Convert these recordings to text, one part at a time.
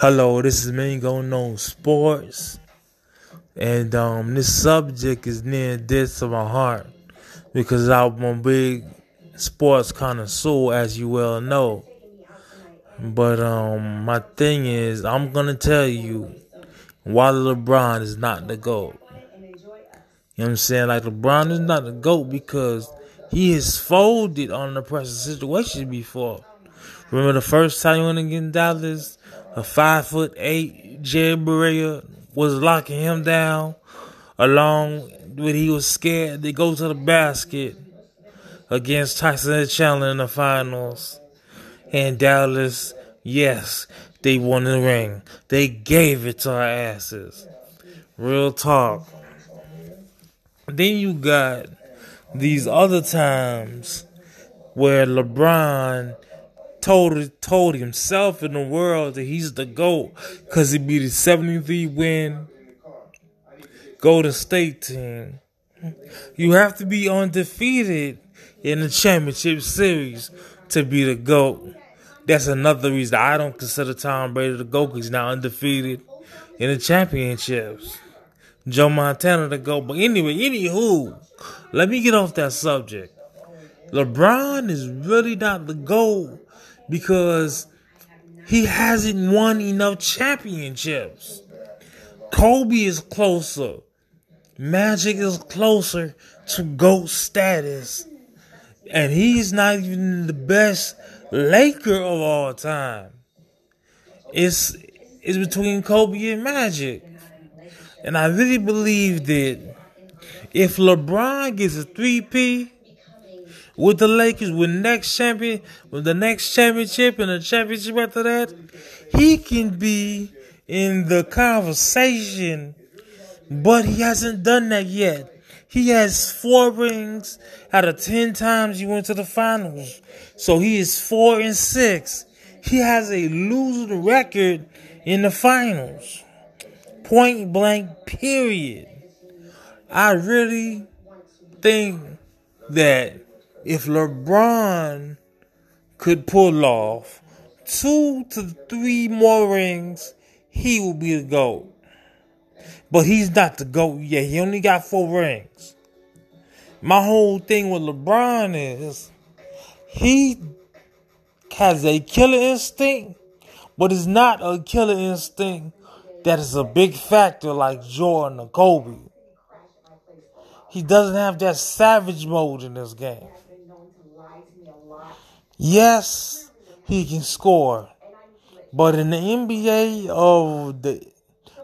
Hello, this is Mango No Sports, and um, this subject is near and dear to my heart because I'm a big sports connoisseur, as you well know. But um, my thing is, I'm gonna tell you why LeBron is not the GOAT. You know what I'm saying? Like LeBron is not the GOAT because he has folded on the pressure situation before. Remember the first time he went against Dallas? A five foot eight Jared Barea was locking him down along when he was scared to go to the basket against Tyson Chandler in the finals. And Dallas, yes, they won the ring. They gave it to our asses. Real talk. Then you got these other times where LeBron told told himself in the world that he's the GOAT because he beat a 73 win Golden State team. You have to be undefeated in the championship series to be the GOAT. That's another reason I don't consider Tom Brady the GOAT because he's not undefeated in the championships. Joe Montana the GOAT. But anyway, anywho, let me get off that subject. LeBron is really not the GOAT because he hasn't won enough championships. Kobe is closer. Magic is closer to GOAT status. And he's not even the best Laker of all time. It's it's between Kobe and Magic. And I really believe that if LeBron gets a 3P, with the Lakers, with next champion, with the next championship and the championship after that, he can be in the conversation, but he hasn't done that yet. He has four rings out of ten times he went to the finals. So he is four and six. He has a losing record in the finals. Point blank, period. I really think that if LeBron could pull off two to three more rings, he will be the GOAT. But he's not the GOAT yet. He only got four rings. My whole thing with LeBron is he has a killer instinct, but it's not a killer instinct that is a big factor like Jordan or Kobe. He doesn't have that savage mode in this game. Yes, he can score. But in the NBA of the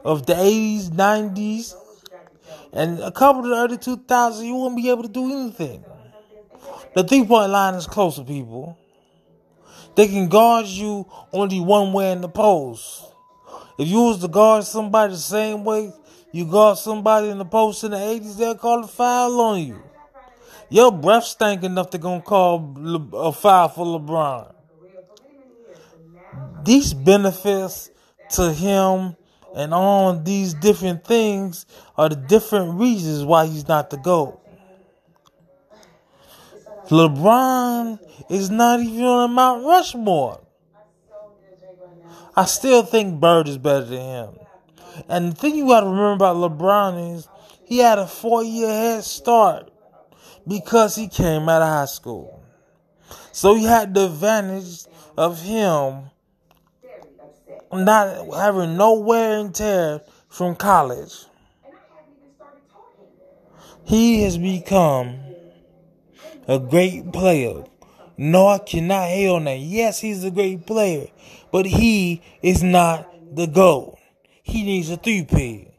of the 80s, 90s, and a couple of the early 2000s, you won't be able to do anything. The three point line is closer, people. They can guard you only one way in the post. If you was to guard somebody the same way you guard somebody in the post in the 80s, they'll call a foul on you. Your breath stank enough to gonna call a foul for LeBron. These benefits to him and all these different things are the different reasons why he's not the GOAT. LeBron is not even on Mount Rushmore. I still think Bird is better than him. And the thing you gotta remember about LeBron is he had a four year head start because he came out of high school. So he had the advantage of him not having no wear and tear from college. He has become a great player. No, I cannot hate on that. Yes, he's a great player, but he is not the goal. He needs a 3P.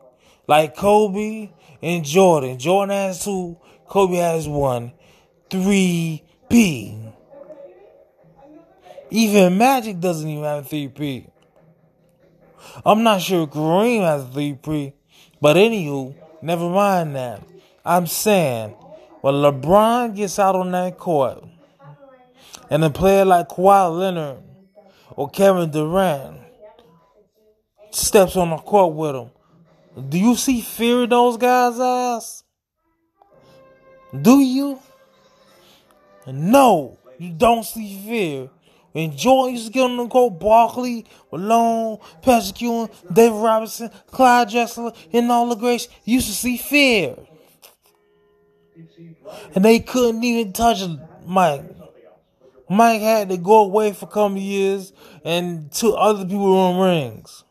Like Kobe and Jordan. Jordan has two, Kobe has one. 3P. Even Magic doesn't even have a 3P. I'm not sure Kareem has a 3P. But anywho, never mind that. I'm saying, when LeBron gets out on that court, and a player like Kawhi Leonard or Kevin Durant steps on the court with him, do you see fear in those guys' eyes? Do you? No, you don't see fear. When Jordan used to get on court, Barkley, Malone, Patrick Ewing, David Robinson, Clyde Drexler, and all the greats used to see fear. And they couldn't even touch Mike. Mike had to go away for a couple years and two other people won rings.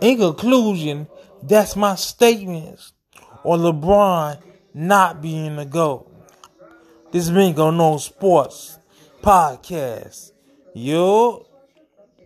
In conclusion, that's my statements on LeBron not being the GOAT. This has been Go Know Sports Podcast. Yo.